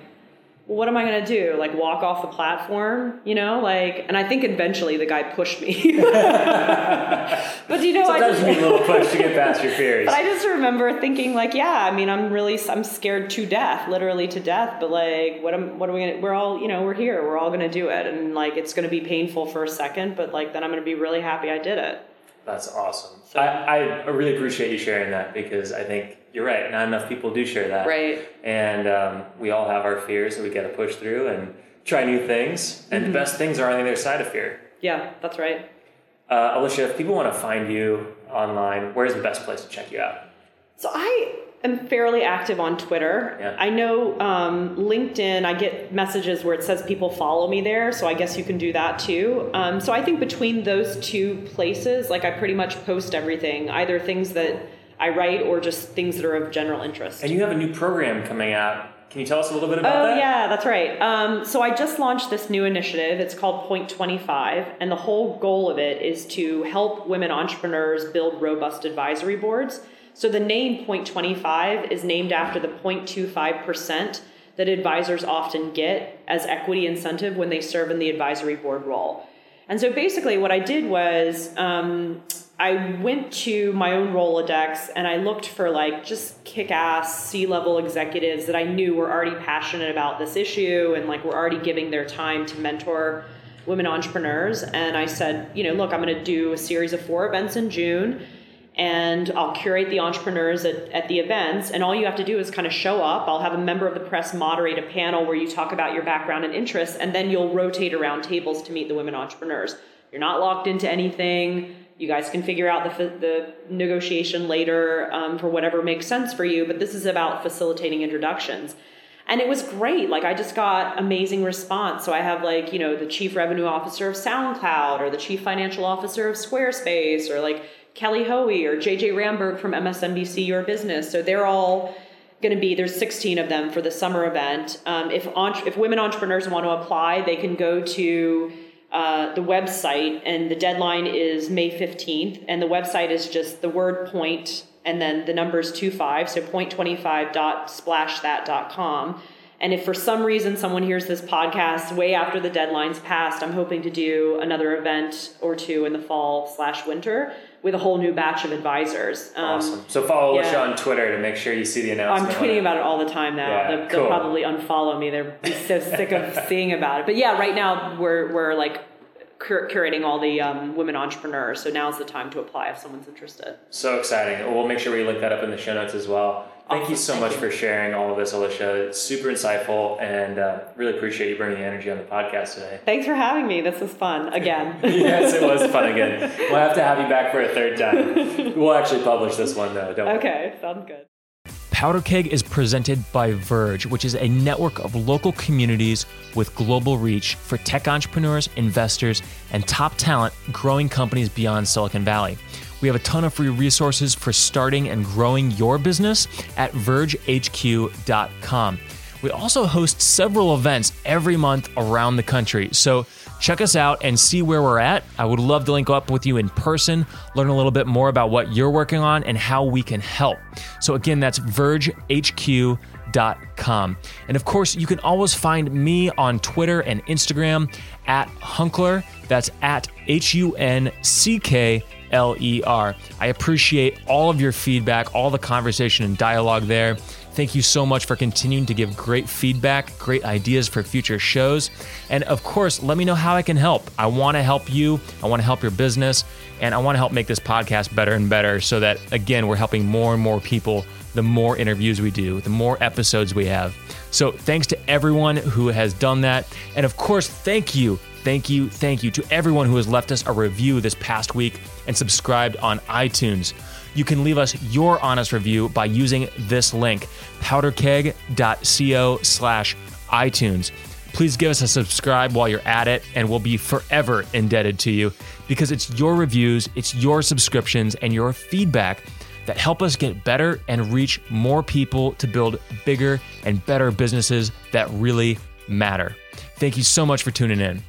well, what am I going to do? Like walk off the platform, you know? Like, and I think eventually the guy pushed me. but you know, sometimes I just, you need a little push to get past your fears. But I just remember thinking, like, yeah, I mean, I'm really, I'm scared to death, literally to death. But like, what am, what are we gonna? We're all, you know, we're here. We're all gonna do it, and like, it's gonna be painful for a second, but like, then I'm gonna be really happy I did it. That's awesome. So, I, I really appreciate you sharing that because I think you're right. Not enough people do share that. Right. And um, we all have our fears that we got to push through and try new things. And mm-hmm. the best things are on the other side of fear. Yeah, that's right. Uh, Alicia, if people want to find you online, where's the best place to check you out? So I am fairly active on Twitter. Yeah. I know um, LinkedIn, I get messages where it says people follow me there, so I guess you can do that too. Um, so I think between those two places, like I pretty much post everything, either things that I write or just things that are of general interest. And you have a new program coming out. Can you tell us a little bit about oh, that? Oh, yeah, that's right. Um, so I just launched this new initiative. It's called Point 25, and the whole goal of it is to help women entrepreneurs build robust advisory boards. So the name Point 25 is named after the 0.25% that advisors often get as equity incentive when they serve in the advisory board role. And so basically, what I did was um, I went to my own Rolodex and I looked for like just kick ass C level executives that I knew were already passionate about this issue and like were already giving their time to mentor women entrepreneurs. And I said, you know, look, I'm going to do a series of four events in June and I'll curate the entrepreneurs at, at the events. And all you have to do is kind of show up. I'll have a member of the press moderate a panel where you talk about your background and interests, and then you'll rotate around tables to meet the women entrepreneurs. You're not locked into anything. You guys can figure out the, the negotiation later um, for whatever makes sense for you, but this is about facilitating introductions. And it was great. Like, I just got amazing response. So, I have, like, you know, the chief revenue officer of SoundCloud or the chief financial officer of Squarespace or like Kelly Hoey or JJ Ramberg from MSNBC Your Business. So they're all going to be there's 16 of them for the summer event. Um, if entre- if women entrepreneurs want to apply, they can go to uh, the website, and the deadline is May 15th. And the website is just the word point and then the number's 25, so point25.splashthat.com. And if for some reason someone hears this podcast way after the deadline's passed, I'm hoping to do another event or two in the fall slash winter with a whole new batch of advisors. Um, awesome. So follow yeah. Alicia on Twitter to make sure you see the announcement. I'm tweeting about it all the time now. Yeah, they'll, cool. they'll probably unfollow me. They're so sick of seeing about it. But yeah, right now we're we're like cur- curating all the um, women entrepreneurs. So now's the time to apply if someone's interested. So exciting. We'll make sure we link that up in the show notes as well. Thank awesome. you so Thank much you. for sharing all of this, Alicia. It's super insightful and uh, really appreciate you bringing the energy on the podcast today. Thanks for having me. This was fun again. yes, it was fun again. We'll have to have you back for a third time. We'll actually publish this one though, don't Okay, worry. sounds good. Powderkeg is presented by Verge, which is a network of local communities with global reach for tech entrepreneurs, investors, and top talent growing companies beyond Silicon Valley. We have a ton of free resources for starting and growing your business at vergehq.com. We also host several events every month around the country. So check us out and see where we're at. I would love to link up with you in person, learn a little bit more about what you're working on and how we can help. So again, that's vergehq.com. And of course, you can always find me on Twitter and Instagram at Hunckler. That's at H U N C K L E R. I appreciate all of your feedback, all the conversation and dialogue there. Thank you so much for continuing to give great feedback, great ideas for future shows. And of course, let me know how I can help. I want to help you, I want to help your business, and I want to help make this podcast better and better so that, again, we're helping more and more people the more interviews we do, the more episodes we have. So, thanks to everyone who has done that. And of course, thank you Thank you, thank you to everyone who has left us a review this past week and subscribed on iTunes. You can leave us your honest review by using this link, powderkeg.co slash iTunes. Please give us a subscribe while you're at it, and we'll be forever indebted to you because it's your reviews, it's your subscriptions, and your feedback that help us get better and reach more people to build bigger and better businesses that really matter. Thank you so much for tuning in.